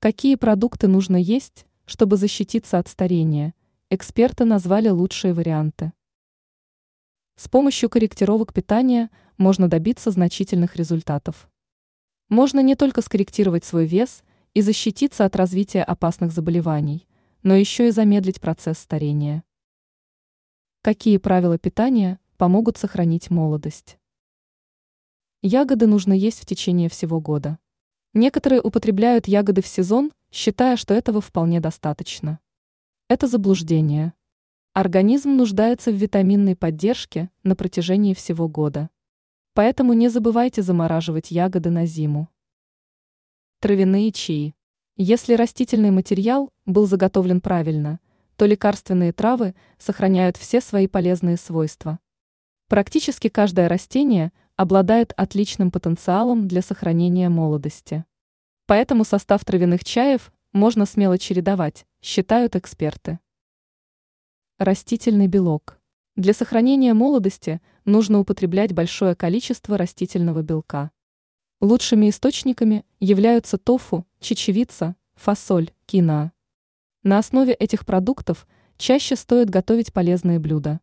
Какие продукты нужно есть, чтобы защититься от старения? Эксперты назвали лучшие варианты. С помощью корректировок питания можно добиться значительных результатов. Можно не только скорректировать свой вес и защититься от развития опасных заболеваний, но еще и замедлить процесс старения. Какие правила питания помогут сохранить молодость? Ягоды нужно есть в течение всего года. Некоторые употребляют ягоды в сезон, считая, что этого вполне достаточно. Это заблуждение. Организм нуждается в витаминной поддержке на протяжении всего года. Поэтому не забывайте замораживать ягоды на зиму. Травяные чаи. Если растительный материал был заготовлен правильно, то лекарственные травы сохраняют все свои полезные свойства. Практически каждое растение обладает отличным потенциалом для сохранения молодости. Поэтому состав травяных чаев можно смело чередовать, считают эксперты. Растительный белок. Для сохранения молодости нужно употреблять большое количество растительного белка. Лучшими источниками являются тофу, чечевица, фасоль, киноа. На основе этих продуктов чаще стоит готовить полезные блюда.